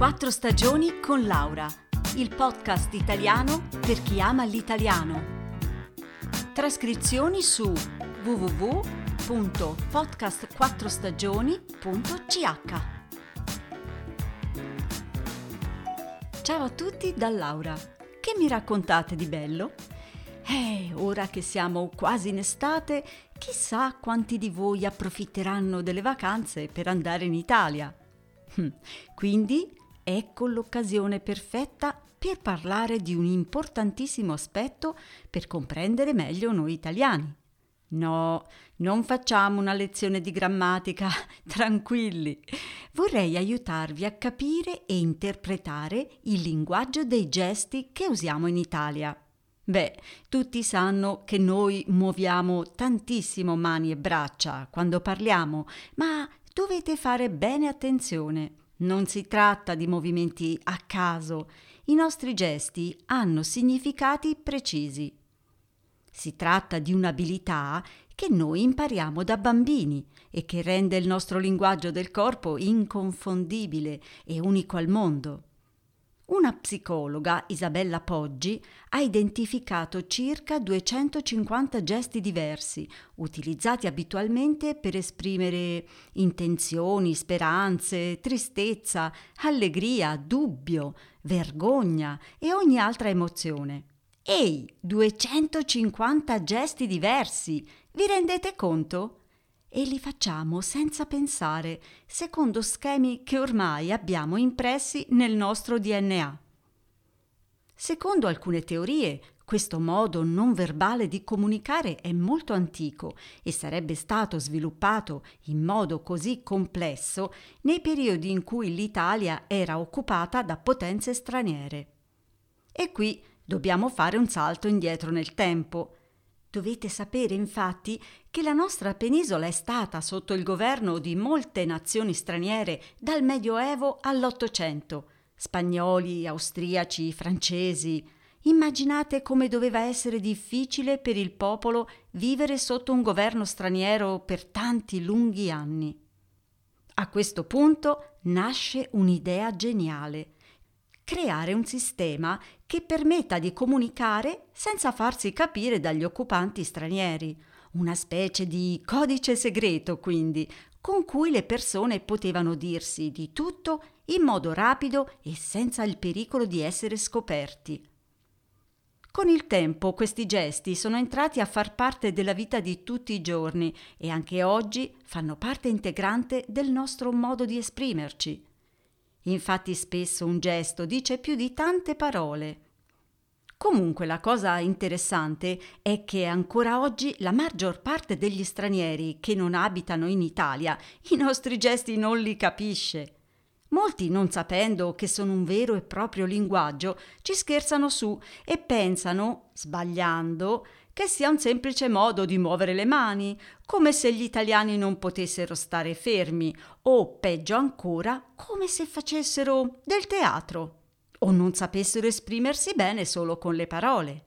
Quattro stagioni con Laura, il podcast italiano per chi ama l'italiano. Trascrizioni su www.podcastquattrostagioni.ch Ciao a tutti da Laura. Che mi raccontate di bello? Eh, ora che siamo quasi in estate, chissà quanti di voi approfitteranno delle vacanze per andare in Italia. Hm, quindi ecco l'occasione perfetta per parlare di un importantissimo aspetto per comprendere meglio noi italiani. No, non facciamo una lezione di grammatica, tranquilli. Vorrei aiutarvi a capire e interpretare il linguaggio dei gesti che usiamo in Italia. Beh, tutti sanno che noi muoviamo tantissimo mani e braccia quando parliamo, ma dovete fare bene attenzione. Non si tratta di movimenti a caso. I nostri gesti hanno significati precisi. Si tratta di un'abilità che noi impariamo da bambini e che rende il nostro linguaggio del corpo inconfondibile e unico al mondo. Una psicologa, Isabella Poggi, ha identificato circa 250 gesti diversi, utilizzati abitualmente per esprimere intenzioni, speranze, tristezza, allegria, dubbio, vergogna e ogni altra emozione. Ehi, 250 gesti diversi! Vi rendete conto? E li facciamo senza pensare, secondo schemi che ormai abbiamo impressi nel nostro DNA. Secondo alcune teorie, questo modo non verbale di comunicare è molto antico e sarebbe stato sviluppato in modo così complesso nei periodi in cui l'Italia era occupata da potenze straniere. E qui dobbiamo fare un salto indietro nel tempo. Dovete sapere infatti che la nostra penisola è stata sotto il governo di molte nazioni straniere dal Medioevo all'Ottocento, spagnoli, austriaci, francesi. Immaginate come doveva essere difficile per il popolo vivere sotto un governo straniero per tanti lunghi anni. A questo punto nasce un'idea geniale creare un sistema che permetta di comunicare senza farsi capire dagli occupanti stranieri, una specie di codice segreto quindi, con cui le persone potevano dirsi di tutto in modo rapido e senza il pericolo di essere scoperti. Con il tempo questi gesti sono entrati a far parte della vita di tutti i giorni e anche oggi fanno parte integrante del nostro modo di esprimerci. Infatti spesso un gesto dice più di tante parole. Comunque la cosa interessante è che ancora oggi la maggior parte degli stranieri che non abitano in Italia i nostri gesti non li capisce. Molti, non sapendo che sono un vero e proprio linguaggio, ci scherzano su e pensano, sbagliando, che sia un semplice modo di muovere le mani, come se gli italiani non potessero stare fermi, o peggio ancora, come se facessero del teatro, o non sapessero esprimersi bene solo con le parole.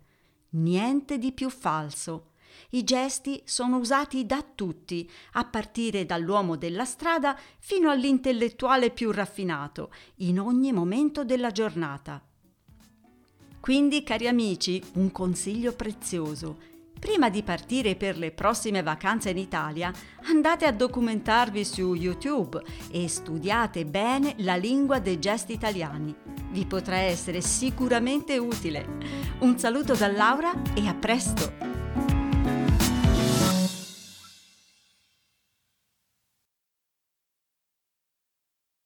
Niente di più falso. I gesti sono usati da tutti, a partire dall'uomo della strada fino all'intellettuale più raffinato, in ogni momento della giornata. Quindi, cari amici, un consiglio prezioso. Prima di partire per le prossime vacanze in Italia, andate a documentarvi su YouTube e studiate bene la lingua dei gesti italiani. Vi potrà essere sicuramente utile. Un saluto da Laura e a presto!